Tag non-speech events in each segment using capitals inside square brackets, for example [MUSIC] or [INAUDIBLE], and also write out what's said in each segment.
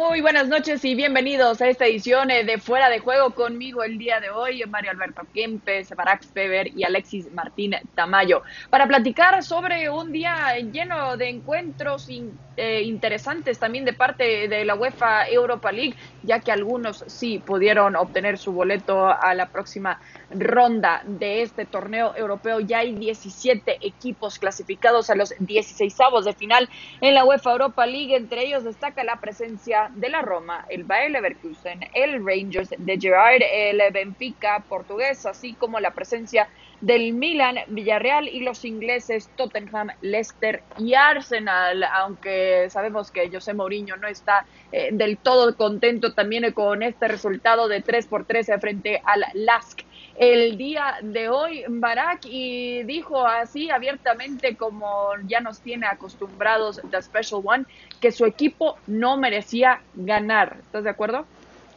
Muy buenas noches y bienvenidos a esta edición eh, de Fuera de Juego conmigo el día de hoy, Mario Alberto Kempes, Barack Feber y Alexis Martín Tamayo, para platicar sobre un día lleno de encuentros eh, interesantes también de parte de la UEFA Europa League, ya que algunos sí pudieron obtener su boleto a la próxima ronda de este torneo europeo. Ya hay 17 equipos clasificados a los 16 de final en la UEFA Europa League, entre ellos destaca la presencia de la Roma, el Bayer Leverkusen, el Rangers de Gerard, el Benfica portugués, así como la presencia del Milan, Villarreal y los ingleses Tottenham, Leicester y Arsenal, aunque sabemos que José Mourinho no está eh, del todo contento también con este resultado de 3 por 3 frente al Lask el día de hoy, Barack, y dijo así abiertamente como ya nos tiene acostumbrados The Special One, que su equipo no merecía ganar. ¿Estás de acuerdo?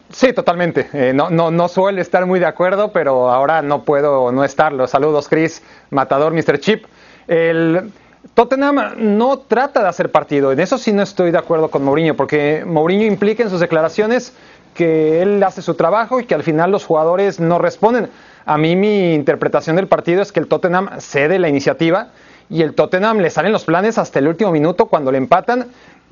Sí, totalmente. Eh, no, no, no suele estar muy de acuerdo, pero ahora no puedo no estarlo. Saludos, Chris, Matador, Mr. Chip. El Tottenham no trata de hacer partido. En eso sí no estoy de acuerdo con Mourinho, porque Mourinho implica en sus declaraciones que él hace su trabajo y que al final los jugadores no responden. A mí mi interpretación del partido es que el Tottenham cede la iniciativa y el Tottenham le salen los planes hasta el último minuto cuando le empatan,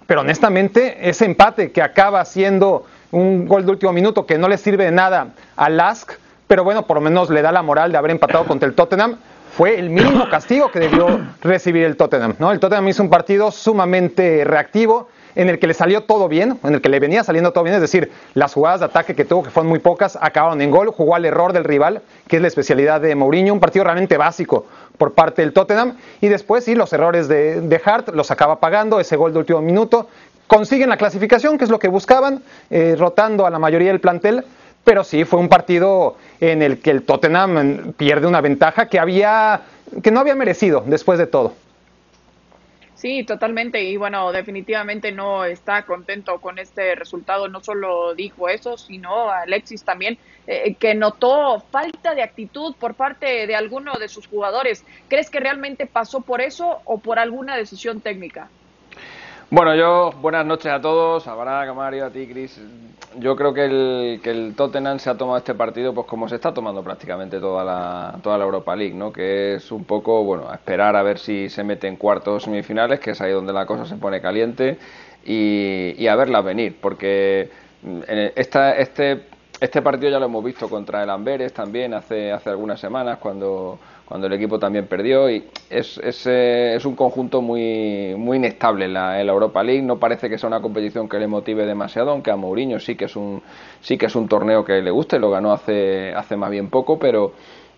pero honestamente ese empate que acaba siendo un gol de último minuto que no le sirve de nada a Lask, pero bueno, por lo menos le da la moral de haber empatado contra el Tottenham, fue el mínimo castigo que debió recibir el Tottenham. ¿no? El Tottenham hizo un partido sumamente reactivo, en el que le salió todo bien, en el que le venía saliendo todo bien, es decir, las jugadas de ataque que tuvo, que fueron muy pocas, acabaron en gol, jugó al error del rival, que es la especialidad de Mourinho, un partido realmente básico por parte del Tottenham, y después sí, los errores de, Hart los acaba pagando, ese gol de último minuto, consiguen la clasificación, que es lo que buscaban, eh, rotando a la mayoría del plantel, pero sí fue un partido en el que el Tottenham pierde una ventaja que había que no había merecido después de todo. Sí, totalmente. Y bueno, definitivamente no está contento con este resultado. No solo dijo eso, sino Alexis también, eh, que notó falta de actitud por parte de alguno de sus jugadores. ¿Crees que realmente pasó por eso o por alguna decisión técnica? Bueno, yo, buenas noches a todos, a Barack, a Mario, a ti, Chris. Yo creo que el, que el Tottenham se ha tomado este partido pues como se está tomando prácticamente toda la, toda la Europa League, ¿no? Que es un poco, bueno, a esperar a ver si se mete en cuartos semifinales, que es ahí donde la cosa se pone caliente, y, y a verla venir, porque mm, esta, este, este partido ya lo hemos visto contra el Amberes también hace, hace algunas semanas, cuando cuando el equipo también perdió y es, es, eh, es un conjunto muy, muy inestable en la, Europa League, no parece que sea una competición que le motive demasiado, aunque a Mourinho sí que es un, sí que es un torneo que le guste, lo ganó hace, hace más bien poco, pero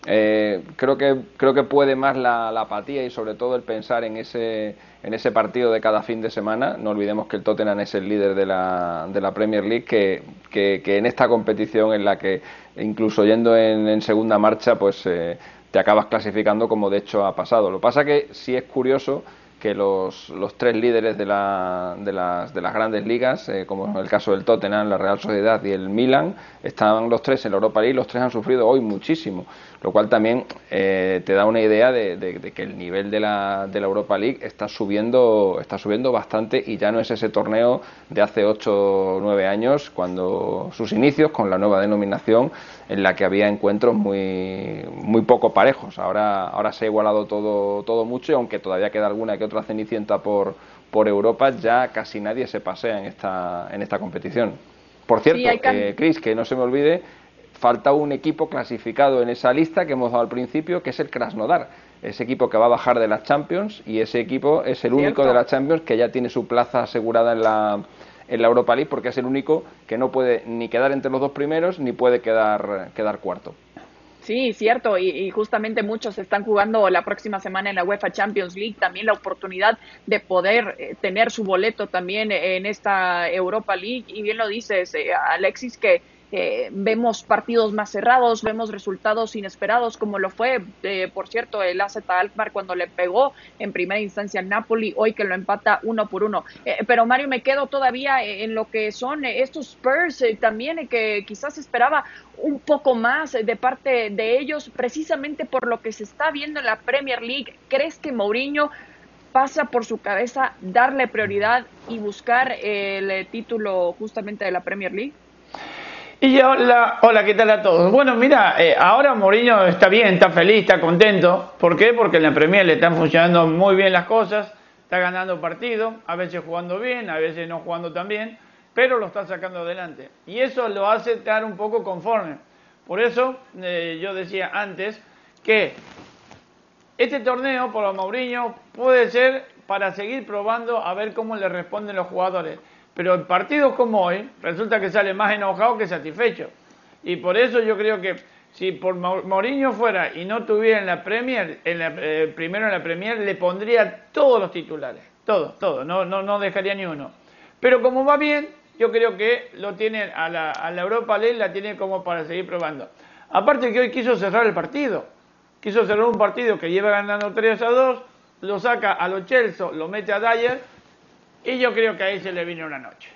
eh, creo, que, creo que puede más la, apatía y sobre todo el pensar en ese, en ese partido de cada fin de semana. No olvidemos que el Tottenham es el líder de la, de la Premier League, que, que, en esta competición en la que incluso yendo en, segunda marcha, pues eh, te acabas clasificando como de hecho ha pasado. Lo pasa que sí es curioso que los, los tres líderes de, la, de, las, de las grandes ligas, eh, como en el caso del Tottenham, la Real Sociedad y el Milan, estaban los tres en la Europa League, los tres han sufrido hoy muchísimo, lo cual también eh, te da una idea de, que el nivel de la, de la Europa League está subiendo, está subiendo bastante y ya no es ese torneo de hace 8 o 9 años, cuando sus inicios con la nueva denominación en la que había encuentros muy, muy poco parejos. Ahora, ahora se ha igualado todo, todo mucho y aunque todavía queda alguna que otra cenicienta por, por Europa, ya casi nadie se pasea en esta, en esta competición. Por cierto, eh, Chris, que no se me olvide, falta un equipo clasificado en esa lista que hemos dado al principio, que es el Krasnodar, ese equipo que va a bajar de las Champions y ese equipo es el único de las Champions que ya tiene su plaza asegurada en la, en la Europa League porque es el único que no puede ni quedar entre los dos primeros ni puede quedar, quedar cuarto. Sí, cierto, y, justamente muchos están jugando la próxima semana en la UEFA Champions League, también la oportunidad de poder eh, tener su boleto también en esta Europa League, y bien lo dices, eh, Alexis, que vemos partidos más cerrados, vemos resultados inesperados, como lo fue, eh, por cierto, el AZ Alkmaar cuando le pegó en primera instancia al Napoli, hoy que lo empata uno por uno. Eh, pero Mario, me quedo todavía en lo que son estos Spurs eh, también, que quizás esperaba un poco más de parte de ellos, precisamente por lo que se está viendo en la Premier League. ¿Crees que Mourinho pasa por su cabeza darle prioridad y buscar el título justamente de la Premier League? Y hola, hola, ¿qué tal a todos? Bueno, mira, eh, ahora Mourinho está bien, está feliz, está contento. ¿Por qué? Porque en la Premier le están funcionando muy bien las cosas, está ganando partidos, a veces jugando bien, a veces no jugando tan bien, pero lo está sacando adelante. Y eso lo hace estar un poco conforme. Por eso eh, yo decía antes que este torneo por Mourinho puede ser para seguir probando a ver cómo le responden los jugadores. Pero en partidos como hoy, resulta que sale más enojado que satisfecho. Y por eso yo creo que si por Mourinho fuera y no tuviera en la Premier, en eh, primero en la Premier, le pondría todos los titulares. Todos, todos. No, no, no dejaría ni uno. Pero como va bien, yo creo que lo tiene a la, a la Europa League, la tiene como para seguir probando. Aparte que hoy quiso cerrar el partido. Quiso cerrar un partido que lleva ganando 3 a 2, lo saca a los Chelsea, lo mete a Dyer y yo creo que ahí se le vino una noche.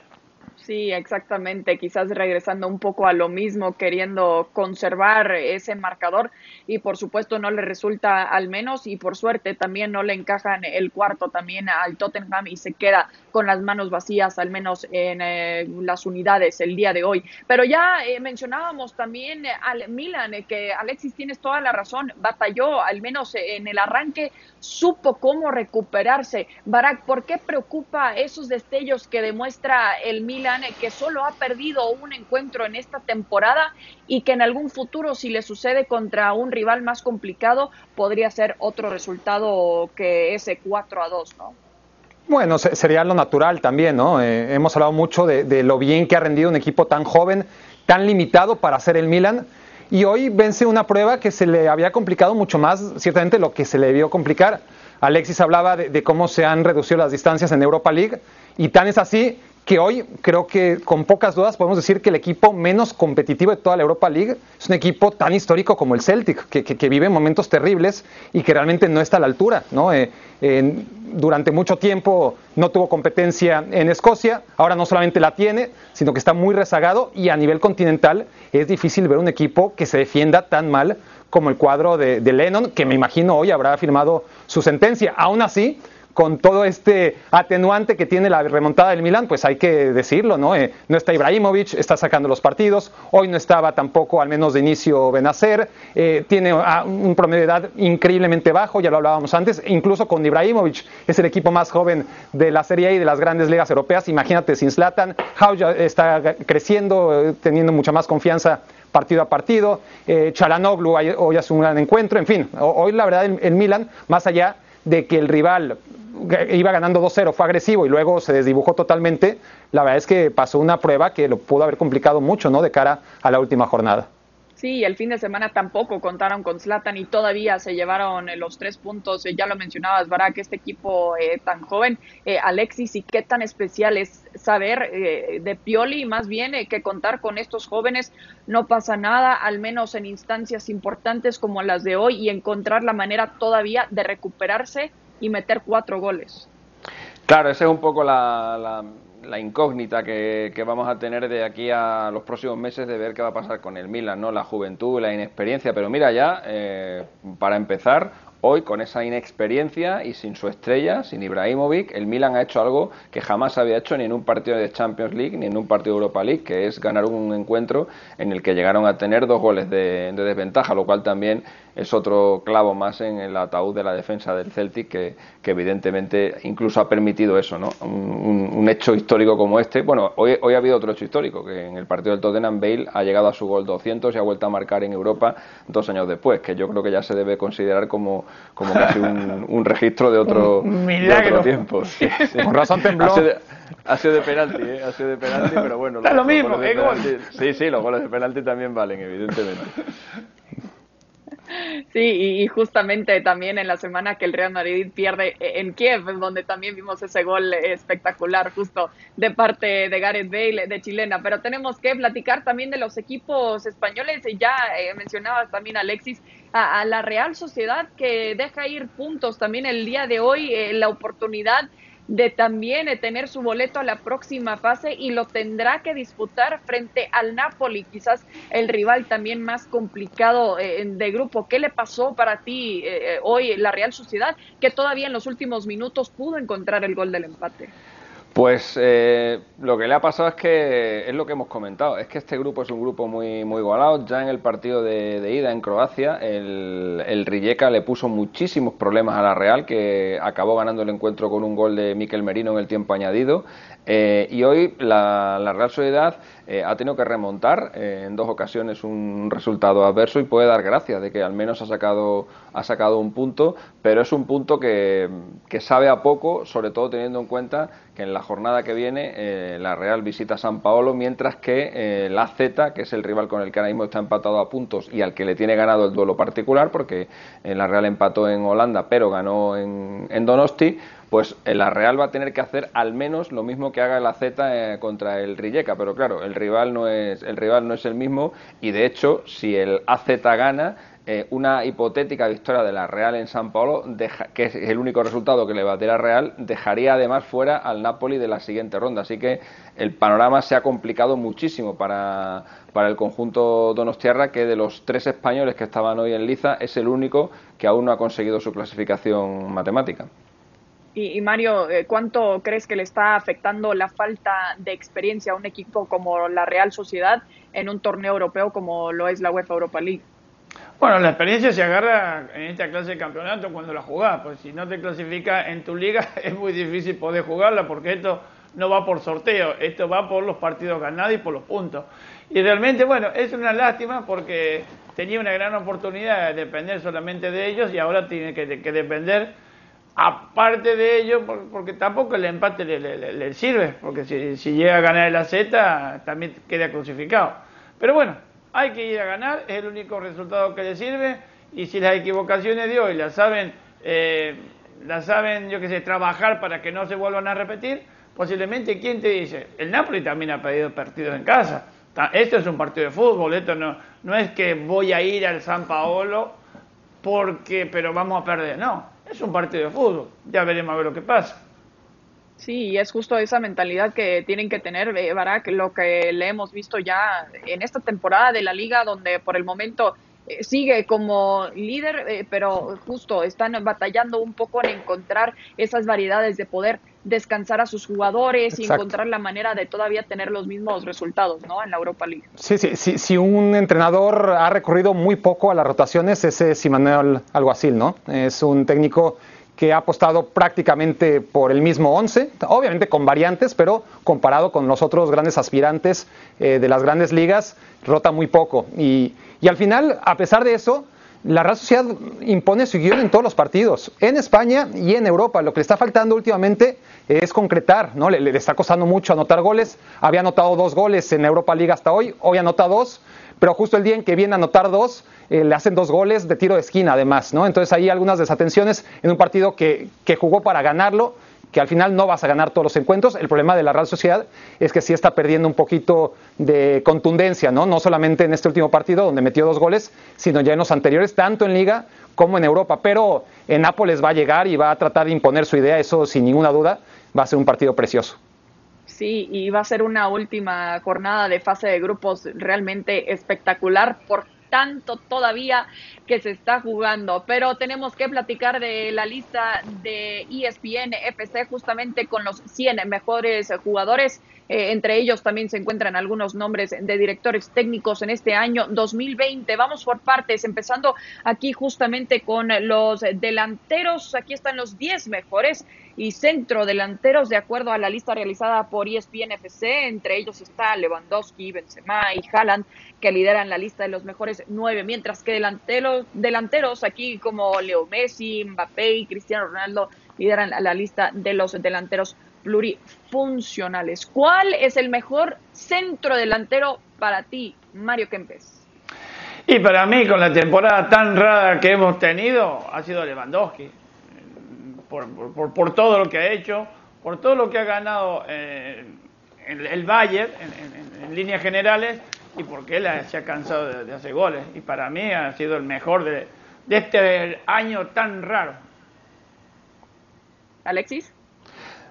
Sí, exactamente. Quizás regresando un poco a lo mismo, queriendo conservar ese marcador y por supuesto no le resulta al menos y por suerte también no le encajan el cuarto también al Tottenham y se queda con las manos vacías al menos en eh, las unidades el día de hoy. Pero ya eh, mencionábamos también al Milan, eh, que Alexis tienes toda la razón, batalló al menos en el arranque, supo cómo recuperarse. Barak, ¿por qué preocupa esos destellos que demuestra el Milan? Que solo ha perdido un encuentro en esta temporada y que en algún futuro, si le sucede contra un rival más complicado, podría ser otro resultado que ese 4 a 2, ¿no? Bueno, sería lo natural también, ¿no? Eh, hemos hablado mucho de, lo bien que ha rendido un equipo tan joven, tan limitado para ser el Milan. Y hoy vence una prueba que se le había complicado mucho más, ciertamente lo que se le debió complicar. Alexis hablaba de cómo se han reducido las distancias en Europa League y tan es así que hoy creo que con pocas dudas podemos decir que el equipo menos competitivo de toda la Europa League es un equipo tan histórico como el Celtic, que, vive momentos terribles y que realmente no está a la altura. Eh, durante mucho tiempo no tuvo competencia en Escocia, ahora no solamente la tiene, sino que está muy rezagado y a nivel continental es difícil ver un equipo que se defienda tan mal como el cuadro de, de Lennon, que me imagino hoy habrá firmado su sentencia. Aún así, con todo este atenuante que tiene la remontada del Milan, pues hay que decirlo, ¿no? Eh, no está Ibrahimovic, está sacando los partidos, hoy no estaba tampoco, al menos de inicio, Benacer, eh, tiene un promedio de edad increíblemente bajo, ya lo hablábamos antes, incluso con Ibrahimovic, es el equipo más joven de la Serie A y de las grandes ligas europeas, imagínate sin Zlatan, Hauja está creciendo, eh, teniendo mucha más confianza partido a partido, eh, Chalanoglu hoy hace un gran encuentro, en fin, hoy la verdad el Milan, más allá de que el rival iba ganando 2-0, fue agresivo y luego se desdibujó totalmente, la verdad es que pasó una prueba que lo pudo haber complicado mucho, ¿no? De cara a la última jornada. Sí, el fin de semana tampoco contaron con Zlatan y todavía se llevaron eh, los tres puntos. Eh, ya lo mencionabas, Barak, este equipo eh, tan joven, Alexis, y qué tan especial es saber de Pioli, más bien que contar con estos jóvenes no pasa nada, al menos en instancias importantes como las de hoy, y encontrar la manera todavía de recuperarse y meter cuatro goles. Claro, esa es un poco la, incógnita que, que, vamos a tener de aquí a los próximos meses de ver qué va a pasar con el Milan, ¿no? La juventud, la inexperiencia. Pero mira ya, eh, para empezar, hoy con esa inexperiencia y sin su estrella, sin Ibrahimovic, el Milan ha hecho algo que jamás había hecho ni en un partido de Champions League ni en un partido de Europa League, que es ganar un encuentro en el que llegaron a tener dos goles de, de desventaja, lo cual también es otro clavo más en el ataúd de la defensa del Celtic que, evidentemente incluso ha permitido eso, ¿no? Un, hecho histórico como este. Bueno, hoy, hoy ha habido otro hecho histórico, que en el partido del Tottenham Bale ha llegado a su gol 200 y ha vuelto a marcar en Europa dos años después, que yo creo que ya se debe considerar como, como casi un, [LAUGHS] registro de otro, tiempo. Con razón tembló. Ha sido de, penalti, ¿eh? ha sido de penalti, pero bueno. [LAUGHS] Está lo mismo, Sí, sí, los goles de penalti también valen, evidentemente. Sí, y justamente también en la semana que el Real Madrid pierde en Kiev, donde también vimos ese gol espectacular justo de parte de Gareth Bale, de chilena. Pero tenemos que platicar también de los equipos españoles. Ya eh, mencionabas también, Alexis, a, la Real Sociedad que deja ir puntos también el día de hoy, eh, la oportunidad de también eh, tener su boleto a la próxima fase y lo tendrá que disputar frente al Napoli, quizás el rival también más complicado eh, de grupo. ¿Qué le pasó para ti eh, hoy la Real Sociedad que todavía en los últimos minutos pudo encontrar el gol del empate? Pues eh, lo que le ha pasado es que es lo que hemos comentado, es que este grupo es un grupo muy muy igualado. Ya en el partido de, ida en Croacia, el, el Rijeka le puso muchísimos problemas a la Real, que acabó ganando el encuentro con un gol de Miquel Merino en el tiempo añadido. Eh, y hoy la, Real Sociedad eh, ha tenido que remontar en dos ocasiones un resultado adverso y puede dar gracias de que al menos ha sacado, ha sacado un punto, pero es un punto que, que sabe a poco, sobre todo teniendo en cuenta que en la jornada que viene la Real visita San Paolo, mientras que la Z, que es el rival con el que ahora mismo está empatado a puntos y al que le tiene ganado el duelo particular, porque la Real empató en Holanda, pero ganó en, en Donosti, pues la Real va a tener que hacer al menos lo mismo que haga la Z eh, contra el Rijeka, pero claro, el rival no es el rival no es el mismo y de hecho, si el AZ gana, eh, una hipotética victoria de la Real en San Paulo, que es el único resultado que le baterá a Real, dejaría además fuera al Napoli de la siguiente ronda. Así que el panorama se ha complicado muchísimo para, para el conjunto Donostiarra, que de los tres españoles que estaban hoy en Liza es el único que aún no ha conseguido su clasificación matemática. Y, Mario, eh, ¿cuánto crees que le está afectando la falta de experiencia a un equipo como la Real Sociedad en un torneo europeo como lo es la UEFA Europa League? Bueno, la experiencia se agarra en esta clase de campeonato cuando la jugás, pues si no te clasifica en tu liga [LAUGHS] es muy difícil poder jugarla porque esto no va por sorteo, esto va por los partidos ganados y por los puntos. Y realmente, bueno, es una lástima porque tenía una gran oportunidad de depender solamente de ellos y ahora tiene que, depender Aparte de ello, porque tampoco el empate le, sirve, porque si, llega a ganar la Z también queda crucificado. Pero bueno, hay que ir a ganar, es el único resultado que le sirve, y si las equivocaciones de hoy las saben, eh, las saben, yo que sé, trabajar para que no se vuelvan a repetir, posiblemente, ¿quién te dice? El Napoli también ha perdido partidos en casa. Esto es un partido de fútbol, esto no, no es que voy a ir al San Paolo porque, pero vamos a perder, no es un partido de fútbol, ya veremos a ver lo que pasa. Sí, y es justo esa mentalidad que tienen que tener, eh, Barak, lo que le hemos visto ya en esta temporada de la liga, donde por el momento eh, sigue como líder, eh, pero justo están batallando un poco en encontrar esas variedades de poder descansar a sus jugadores y encontrar la manera de todavía tener los mismos resultados ¿no? en la Europa League. Sí, sí, sí, si un entrenador ha recurrido muy poco a las rotaciones, ese es Manuel Alguacil, ¿no? Es un técnico que ha apostado prácticamente por el mismo 11, obviamente con variantes, pero comparado con los otros grandes aspirantes eh, de las grandes ligas, rota muy poco. Y, y al final, a pesar de eso, la Real Sociedad impone su guion en todos los partidos, en España y en Europa. Lo que le está faltando últimamente es concretar, ¿no? Le, está costando mucho anotar goles. Había anotado dos goles en Europa League hasta hoy, hoy anota dos, pero justo el día en que viene a anotar dos, eh, le hacen dos goles de tiro de esquina además, ¿no? Entonces hay algunas desatenciones en un partido que, que jugó para ganarlo, que al final no vas a ganar todos los encuentros. El problema de la Real Sociedad es que sí está perdiendo un poquito de contundencia, ¿no? No solamente en este último partido donde metió dos goles, sino ya en los anteriores, tanto en Liga como en Europa. Pero en Nápoles va a llegar y va a tratar de imponer su idea, eso sin ninguna duda, va a ser un partido precioso. Sí, y va a ser una última jornada de fase de grupos realmente espectacular por tanto todavía que se está jugando. Pero tenemos que platicar de la lista de ESPN FC justamente con los 100 mejores jugadores. Eh, entre ellos también se encuentran algunos nombres de directores técnicos en este año 2020. Vamos por partes, empezando aquí justamente con los delanteros. Aquí están los 10 mejores y centro delanteros de acuerdo a la lista realizada por ESPN FC. Entre ellos está Lewandowski, Benzema y Haaland que lideran la lista de los mejores nueve, mientras que delanteros, delanteros aquí como Leo Messi, Mbappé y Cristiano Ronaldo lideran la lista de los delanteros plurifuncionales. ¿Cuál es el mejor centro delantero para ti, Mario Kempes? Y para mí, con la temporada tan rara que hemos tenido, ha sido Lewandowski. Por, todo lo que ha hecho, por todo lo que ha ganado eh, el, Bayern en líneas generales y porque él se ha cansado de, hacer goles. Y para mí ha sido el mejor de, este año tan raro. Alexis.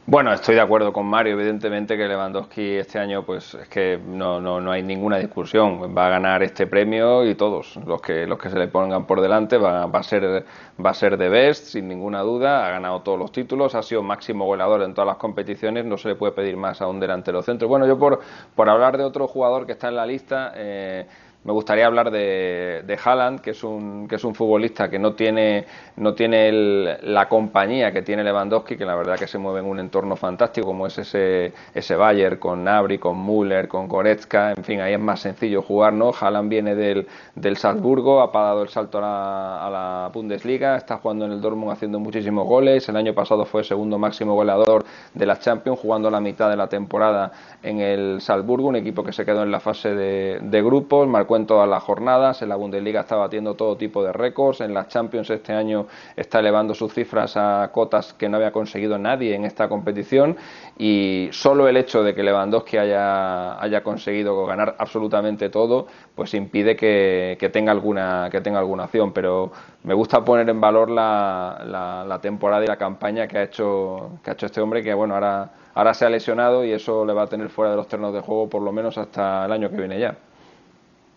Bueno, estoy de acuerdo con Mario, evidentemente que Lewandowski este año pues es que no, no, no hay ninguna discusión, va a ganar este premio y todos los que los que se le pongan por delante va, va a ser va a ser de best sin ninguna duda, ha ganado todos los títulos, ha sido máximo goleador en todas las competiciones, no se le puede pedir más a un delantero centro. Bueno, yo por por hablar de otro jugador que está en la lista eh, me gustaría hablar de, de Haaland, que es un, que es un futbolista que no tiene, no tiene la compañía que tiene Lewandowski, que la verdad que se mueve en un entorno fantástico, como es ese, ese Bayer con Nabri, con Müller, con Goretzka, en fin, ahí es más sencillo jugar, ¿no? Haaland viene del, del Salzburgo, ha dado el salto a la, a la Bundesliga, está jugando en el Dortmund haciendo muchísimos goles, el año pasado fue segundo máximo goleador de la Champions, jugando la mitad de la temporada en el Salzburgo, un equipo que se quedó en la fase de, de grupos, marcó en todas las jornadas, en la Bundesliga está batiendo todo tipo de récords, en las Champions este año está elevando sus cifras a cotas que no había conseguido nadie en esta competición y solo el hecho de que Lewandowski haya, haya conseguido ganar absolutamente todo, pues impide que, tenga alguna, que tenga alguna acción, pero me gusta poner en valor la, la, temporada y la campaña que ha hecho, que ha hecho este hombre que bueno ahora ahora se ha lesionado y eso le va a tener fuera de los terrenos de juego por lo menos hasta el año que viene ya.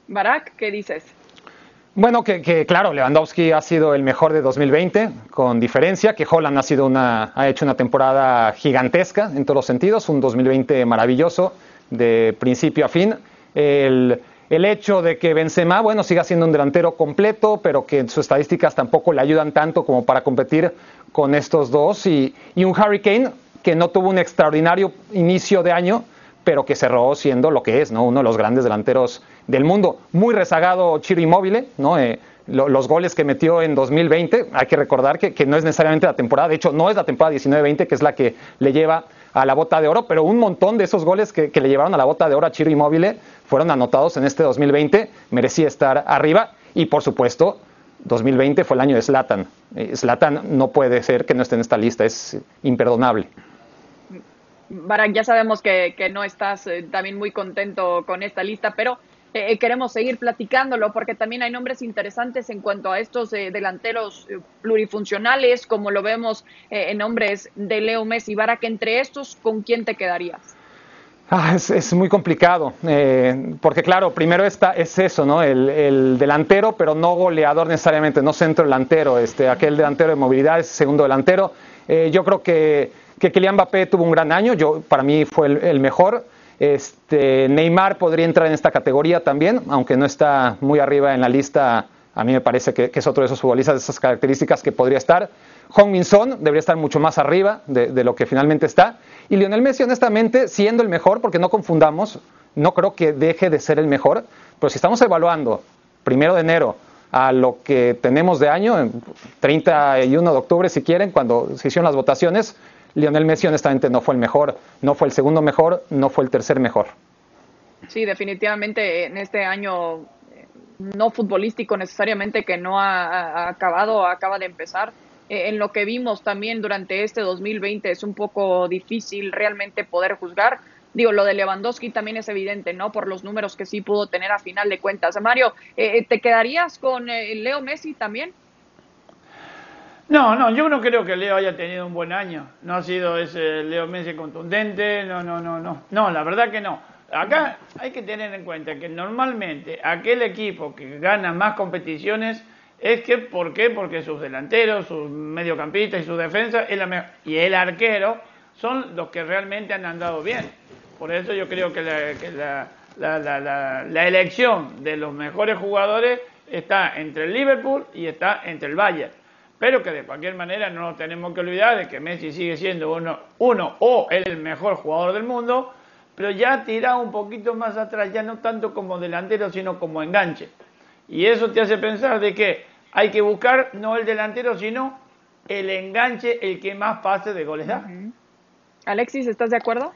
Barak, ¿qué dices? Bueno, que, claro, Lewandowski ha sido el mejor de 2020, con diferencia, que Holland ha, sido una, ha hecho una temporada gigantesca en todos los sentidos, un 2020 maravilloso de principio a fin. El, el hecho de que Benzema, bueno, siga siendo un delantero completo, pero que sus estadísticas tampoco le ayudan tanto como para competir con estos dos. Y, y un Harry Kane que no tuvo un extraordinario inicio de año, pero que cerró siendo lo que es, ¿no? Uno de los grandes delanteros del mundo. Muy rezagado Chiro Immobile, ¿no? Eh, los goles que metió en 2020, hay que recordar que, no es necesariamente la temporada, de hecho no es la temporada 19-20 que es la que le lleva a la bota de oro, pero un montón de esos goles que, le llevaron a la bota de oro a Chiro Immobile fueron anotados en este 2020, merecía estar arriba y por supuesto 2020 fue el año de Slatan. Slatan eh, no puede ser que no esté en esta lista, es imperdonable. Barak, ya sabemos que, no estás eh, también muy contento con esta lista, pero eh, queremos seguir platicándolo porque también hay nombres interesantes en cuanto a estos eh, delanteros plurifuncionales, como lo vemos en nombres de Leo Messi. Barak, entre estos, ¿con quién te quedarías? Ah, es, muy complicado, porque claro, primero está, es eso, ¿no? El, delantero, pero no goleador necesariamente, no centro delantero, este, aquel delantero de movilidad es segundo delantero. yo creo que que Kylian Mbappé tuvo un gran año, yo, para mí fue el, mejor. Este, Neymar podría entrar en esta categoría también, aunque no está muy arriba en la lista. A mí me parece que, es otro de esos futbolistas de esas características que podría estar. Hong Min Son debería estar mucho más arriba de, lo que finalmente está. Y Lionel Messi, honestamente, siendo el mejor, porque no confundamos, no creo que deje de ser el mejor, pero si estamos evaluando primero de enero a lo que tenemos de año, 31 de octubre si quieren, cuando se hicieron las votaciones, Lionel Messi honestamente no fue el mejor, no fue el segundo mejor, no fue el tercer mejor. Sí, definitivamente en este año eh, no futbolístico necesariamente que no ha, acabado, acaba de empezar. Eh, en lo que vimos también durante este 2020 es un poco difícil realmente poder juzgar. Digo, lo de Lewandowski también es evidente, ¿no? Por los números que sí pudo tener a final de cuentas. Mario, eh, ¿te quedarías con Leo Messi también? No, no, yo no creo que Leo haya tenido un buen año. No ha sido ese Leo Messi contundente, no, no, no, no. No, la verdad que no. Acá hay que tener en cuenta que normalmente aquel equipo que gana más competiciones es que, ¿por qué? Porque sus delanteros, sus mediocampistas y su defensa y el arquero son los que realmente han andado bien. Por eso yo creo que la, la elección de los mejores jugadores está entre el Liverpool y está entre el Bayern. Pero que de cualquier manera no nos tenemos que olvidar de que Messi sigue siendo uno, uno o el mejor jugador del mundo, pero ya tirado un poquito más atrás, ya no tanto como delantero, sino como enganche. Y eso te hace pensar de que hay que buscar no el delantero, sino el enganche, el que más pase de goles da. Alexis, ¿estás de acuerdo?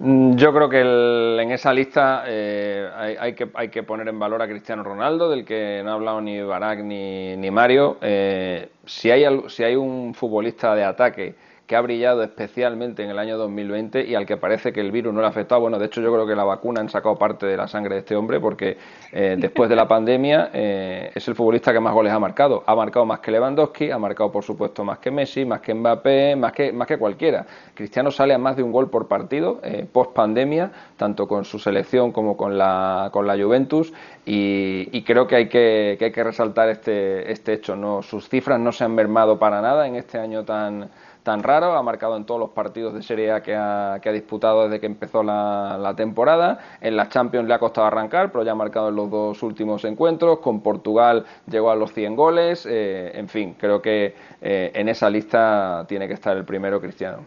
Mm, yo creo que en esa lista eh, hay, que, hay que poner en valor a Cristiano Ronaldo, del que no ha hablado ni Barak ni, ni Mario. Eh, si hay, si hay un futbolista de ataque que ha brillado especialmente en el año 2020 y al que parece que el virus no le ha afectado. Bueno, de hecho yo creo que la vacuna han sacado parte de la sangre de este hombre porque eh, [LAUGHS] después de la pandemia eh, es el futbolista que más goles ha marcado. Ha marcado más que Lewandowski, ha marcado por supuesto más que Messi, más que Mbappé, más que, más que cualquiera. Cristiano sale a más de un gol por partido eh, post pandemia, tanto con su selección como con la, con la Juventus y, creo que hay que, que hay que resaltar este, este hecho. ¿no? Sus cifras no se han mermado para nada en este año tan tan raro, ha marcado en todos los partidos de Serie A que ha, que ha disputado desde que empezó la, temporada, en la Champions le ha costado arrancar, pero ya ha marcado en los dos últimos encuentros, con Portugal llegó a los 100 goles, eh, en fin, creo que eh, en esa lista tiene que estar el primero Cristiano.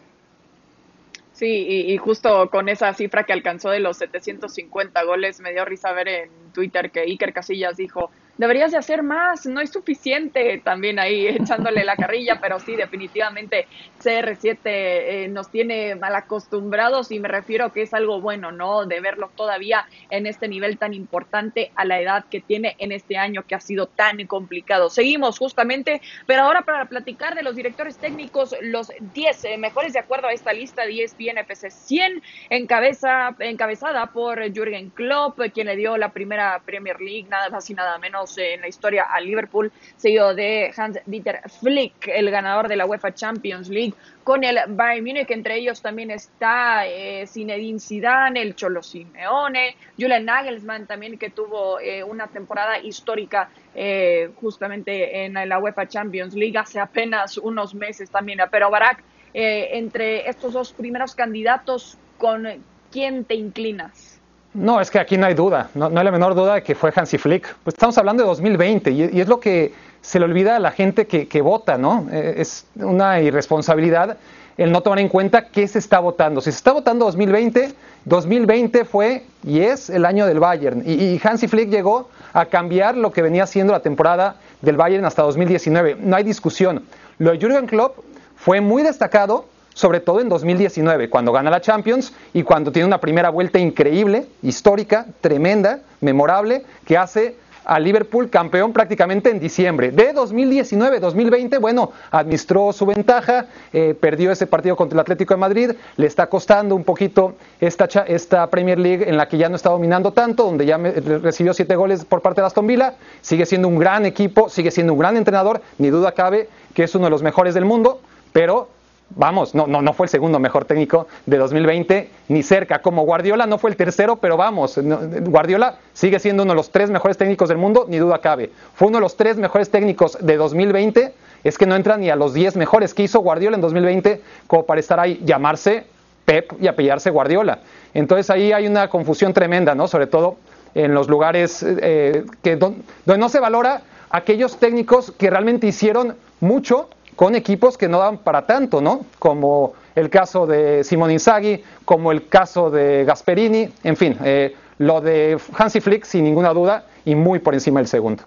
Sí, y, justo con esa cifra que alcanzó de los 750 goles, me dio risa ver en Twitter que Iker Casillas dijo, deberías de hacer más, no es suficiente también ahí [LAUGHS] echándole la carrilla, pero sí, definitivamente CR7 eh, nos tiene mal acostumbrados y me refiero que es algo bueno, ¿no? De verlo todavía en este nivel tan importante a la edad que tiene en este año que ha sido tan complicado. Seguimos justamente, pero ahora para platicar de los directores técnicos, los 10 eh, mejores de acuerdo a esta lista de ESPN FC 100, encabeza, encabezada por Jürgen Klopp, quien le dio la primera Premier League, nada más y nada menos en la historia a Liverpool, seguido de Hans-Dieter Flick, el ganador de la UEFA Champions League, con el Bayern Múnich, entre ellos también está eh, Zinedine Zidane, el Cholo Simeone, Julian Nagelsmann también que tuvo eh, una temporada histórica eh, justamente en la UEFA Champions League hace apenas unos meses también, pero Barack, entre estos dos primeros candidatos, ¿con quién te inclinas? No, es que aquí no hay duda, no, hay la menor duda de que fue Hansi Flick. Pues estamos hablando de 2020 y, es lo que se le olvida a la gente que, vota, ¿no? Eh, es una irresponsabilidad el no tomar en cuenta qué se está votando. Si se está votando 2020, 2020 fue y es el año del Bayern. Y, y Hansi Flick llegó a cambiar lo que venía siendo la temporada del Bayern hasta 2019. No hay discusión. Lo de Jürgen Klopp fue muy destacado sobre todo en 2019, cuando gana la Champions y cuando tiene una primera vuelta increíble, histórica, tremenda, memorable, que hace a Liverpool campeón prácticamente en diciembre. De 2019-2020, bueno, administró su ventaja, eh, perdió ese partido contra el Atlético de Madrid, le está costando un poquito esta, esta Premier League en la que ya no está dominando tanto, donde ya recibió siete goles por parte de Aston Villa, sigue siendo un gran equipo, sigue siendo un gran entrenador, ni duda cabe que es uno de los mejores del mundo, pero vamos, no, no, no fue el segundo mejor técnico de 2020, ni cerca. Como Guardiola no fue el tercero, pero vamos, Guardiola sigue siendo uno de los tres mejores técnicos del mundo, ni duda cabe. Fue uno de los tres mejores técnicos de 2020, es que no entra ni a los diez mejores que hizo Guardiola en 2020 como para estar ahí, llamarse Pep y apellarse Guardiola. Entonces ahí hay una confusión tremenda, ¿no? Sobre todo en los lugares eh, que donde no se valora aquellos técnicos que realmente hicieron mucho con equipos que no dan para tanto, ¿no? Como el caso de Simón Inzaghi, como el caso de Gasperini, en fin, eh, lo de Hansi Flick sin ninguna duda y muy por encima del segundo.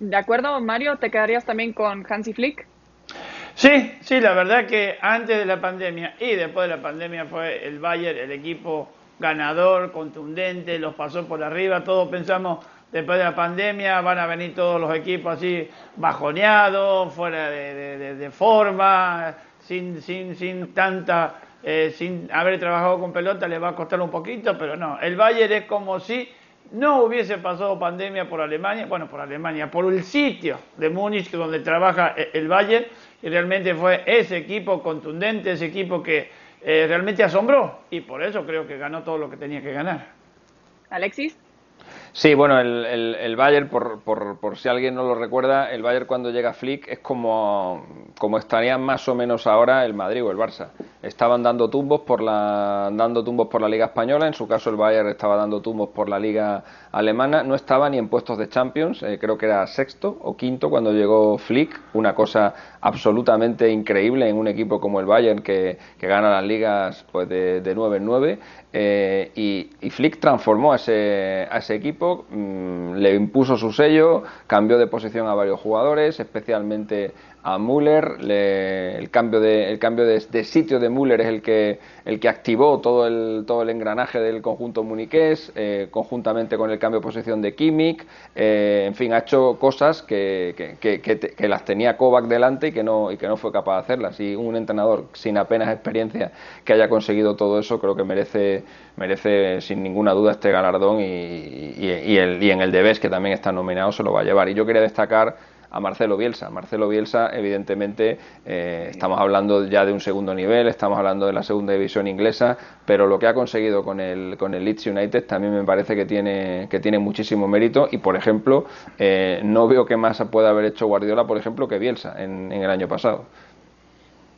¿De acuerdo, Mario? ¿Te quedarías también con Hansi Flick? Sí, sí, la verdad que antes de la pandemia y después de la pandemia fue el Bayern el equipo ganador, contundente, los pasó por arriba, todos pensamos después de la pandemia van a venir todos los equipos así bajoneados, fuera de, forma, sin, sin, sin tanta, eh, sin haber trabajado con pelota, les va a costar un poquito, pero no, el Bayern es como si no hubiese pasado pandemia por Alemania, bueno, por Alemania, por el sitio de Múnich donde trabaja e, el Bayern, y realmente fue ese equipo contundente, ese equipo que eh, realmente asombró, y por eso creo que ganó todo lo que tenía que ganar. Alexis. Sí, bueno, el, el, el Bayern, por, por, por, si alguien no lo recuerda, el Bayern cuando llega Flick es como, como estarían más o menos ahora el Madrid o el Barça. Estaban dando tumbos por la dando tumbos por la Liga española, en su caso el Bayern estaba dando tumbos por la Liga alemana, no estaba ni en puestos de Champions, eh, creo que era sexto o quinto cuando llegó Flick, una cosa absolutamente increíble en un equipo como el Bayern que, que gana las ligas pues de, de 9 en 9 eh, y, Flick transformó a ese, a ese equipo, mm, le impuso su sello, cambió de posición a varios jugadores, especialmente a Müller, el cambio, de, el cambio de, sitio de Müller es el que, el que activó todo el, todo el engranaje del conjunto muniqués, eh, conjuntamente con el cambio de posición de Kimmich, eh, en fin, ha hecho cosas que, que, las tenía Kovac delante y que, no, y que no fue capaz de hacerlas. Y un entrenador sin apenas experiencia que haya conseguido todo eso, creo que merece, merece sin ninguna duda este galardón y, y, el, y en el Debes, que también está nominado, se lo va a llevar. Y yo quería destacar a Marcelo Bielsa. Marcelo Bielsa, evidentemente, eh, estamos hablando ya de un segundo nivel, estamos hablando de la segunda división inglesa, pero lo que ha conseguido con el, con el Leeds United también me parece que tiene, que tiene muchísimo mérito y, por ejemplo, eh, no veo que más pueda haber hecho Guardiola, por ejemplo, que Bielsa en, el año pasado.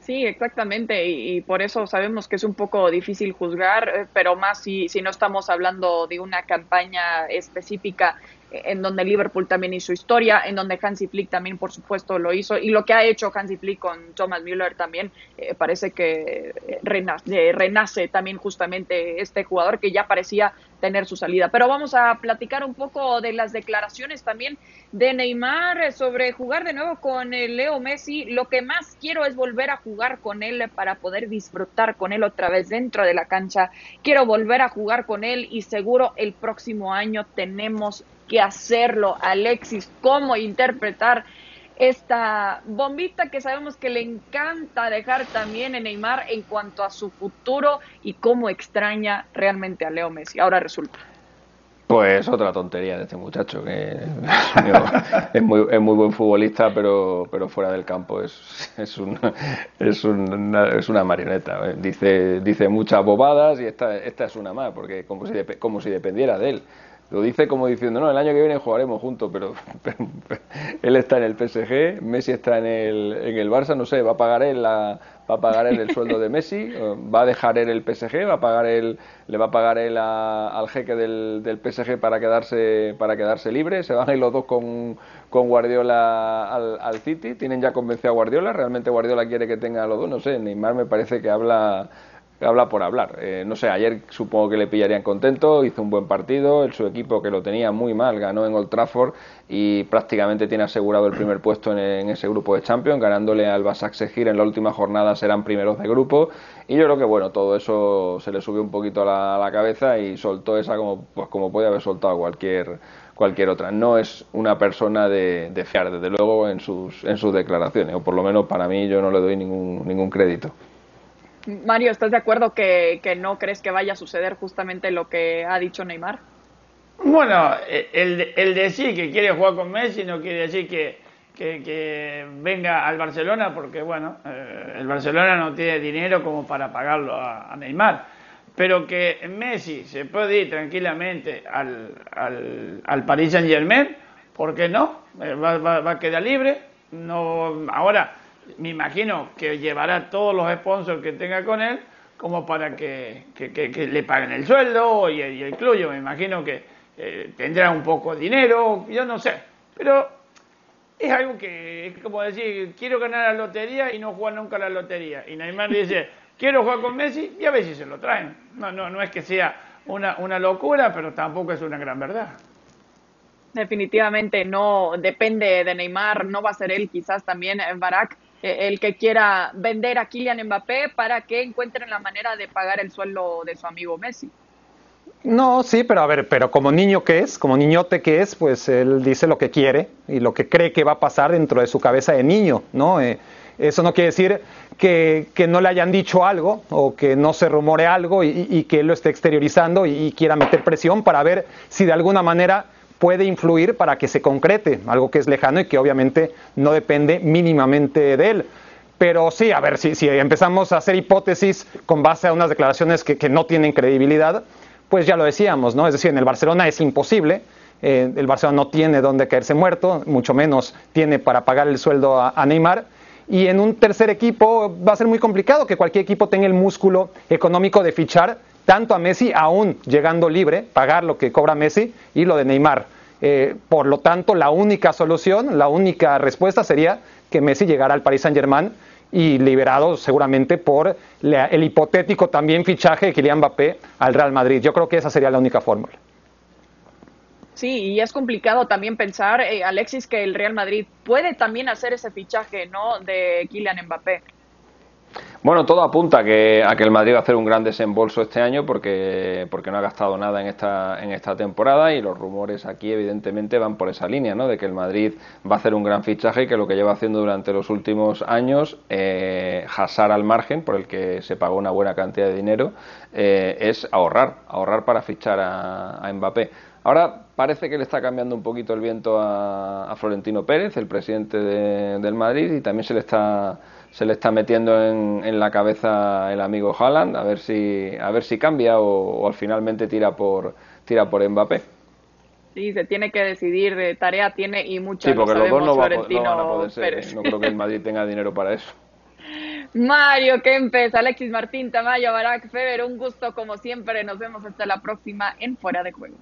Sí, exactamente, y, por eso sabemos que es un poco difícil juzgar, eh, pero más si, si no estamos hablando de una campaña específica en donde Liverpool también hizo historia, en donde Hansi Flick también, por supuesto, lo hizo, y lo que ha hecho Hansi Flick con Thomas Müller también, eh, parece que eh, renace, renace, también justamente este jugador que ya parecía tener su salida. Pero vamos a platicar un poco de las declaraciones también de Neymar sobre jugar de nuevo con Leo Messi. Lo que más quiero es volver a jugar con él para poder disfrutar con él otra vez dentro de la cancha. Quiero volver a jugar con él y seguro el próximo año tenemos que hacerlo, Alexis, cómo interpretar esta bombita que sabemos que le encanta dejar también en Neymar en cuanto a su futuro y cómo extraña realmente a Leo Messi. Ahora resulta. Pues otra tontería de este muchacho, que es [LAUGHS] muy, es muy buen futbolista, pero, pero fuera del campo es, es, es, una, es una marioneta. Dice, dice muchas bobadas y esta, esta es una más, porque como si, como si dependiera de él. Lo dice como diciendo, no, el año que viene jugaremos juntos, pero, [LAUGHS] él está en el PSG, Messi está en el, en el Barça, no sé, va a pagar él la, va a pagar él el sueldo de Messi, va a dejar él el PSG, va a pagar él, le va a pagar él al jeque del, del, PSG para quedarse, para quedarse libre, se van a ir los dos con, con Guardiola al, al City, tienen ya convencido a Guardiola, realmente Guardiola quiere que tenga a los dos, no sé, Neymar me parece que habla habla por hablar. Eh, no sé, ayer supongo que le pillarían contento, hizo un buen partido, su equipo que lo tenía muy mal ganó en Old Trafford y prácticamente tiene asegurado el primer puesto en, ese grupo de Champions, ganándole al Basaksehir en la última jornada serán primeros de grupo y yo creo que bueno, todo eso se le subió un poquito a la, cabeza y soltó esa como pues como puede haber soltado cualquier cualquier otra. No es una persona de, de fiar, desde luego, en sus, en sus declaraciones, o por lo menos para mí yo no le doy ningún, ningún crédito. Mario, ¿estás de acuerdo que, no crees que vaya a suceder justamente lo que ha dicho Neymar? Bueno, el, decir que quiere jugar con Messi no quiere decir que, que, venga al Barcelona, porque bueno, eh, el Barcelona no tiene dinero como para pagarlo a, Neymar. Pero que Messi se puede ir tranquilamente al, al, al Paris Saint Germain, ¿por qué no? Eh, va, va a quedar libre. No, ahora, me imagino que llevará todos los sponsors que tenga con él como para que, le paguen el sueldo y, el club. me imagino que eh, tendrá un poco de dinero, yo no sé. Pero es algo que es como decir, quiero ganar la lotería y no jugar nunca la lotería. Y Neymar dice, [LAUGHS] quiero jugar con Messi y a si se lo traen. No, no, no es que sea una, una locura, pero tampoco es una gran verdad. Definitivamente no depende de Neymar, no va a ser él, quizás también Barak el que quiera vender a Kylian Mbappé para que encuentren la manera de pagar el sueldo de su amigo Messi. No, sí, pero a ver, pero como niño que es, como niñote que es, pues él dice lo que quiere y lo que cree que va a pasar dentro de su cabeza de niño, ¿no? Eh, eso no quiere decir que, no le hayan dicho algo o que no se rumore algo y, que él lo esté exteriorizando y quiera meter presión para ver si de alguna manera puede influir para que se concrete, algo que es lejano y que obviamente no depende mínimamente de él. Pero sí, a ver, si, empezamos a hacer hipótesis con base a unas declaraciones que, no tienen credibilidad, pues ya lo decíamos, ¿no? Es decir, en el Barcelona es imposible, eh, el Barcelona no tiene dónde caerse muerto, mucho menos tiene para pagar el sueldo a, Neymar. Y en un tercer equipo va a ser muy complicado que cualquier equipo tenga el músculo económico de fichar tanto a Messi, aún llegando libre, pagar lo que cobra Messi y lo de Neymar. Eh, por lo tanto, la única solución, la única respuesta sería que Messi llegara al Paris Saint-Germain y liberado seguramente por el hipotético también fichaje de Kylian Mbappé al Real Madrid. Yo creo que esa sería la única fórmula. Sí, y es complicado también pensar, eh, Alexis, que el Real Madrid puede también hacer ese fichaje, ¿no? De Kylian Mbappé. Bueno, todo apunta a que, a que el Madrid va a hacer un gran desembolso este año porque, porque no ha gastado nada en esta, en esta temporada y los rumores aquí evidentemente van por esa línea, ¿no? De que el Madrid va a hacer un gran fichaje y que lo que lleva haciendo durante los últimos años, eh, jasar al margen, por el que se pagó una buena cantidad de dinero, eh, es ahorrar, ahorrar para fichar a, a Mbappé. Ahora parece que le está cambiando un poquito el viento a, Florentino Pérez, el presidente del Madrid, y también se le está se le está metiendo en, la cabeza el amigo Haaland, a ver si a ver si cambia o, al finalmente tira por tira por Mbappé. Sí, se tiene que decidir, de tarea tiene y mucha. Sí, porque los dos no, van a poder ser. No creo que el Madrid tenga dinero para eso. [LAUGHS] Mario Kempes, Alexis Martín Tamayo, Barack Feber, un gusto como siempre. Nos vemos hasta la próxima en Fuera de Juego.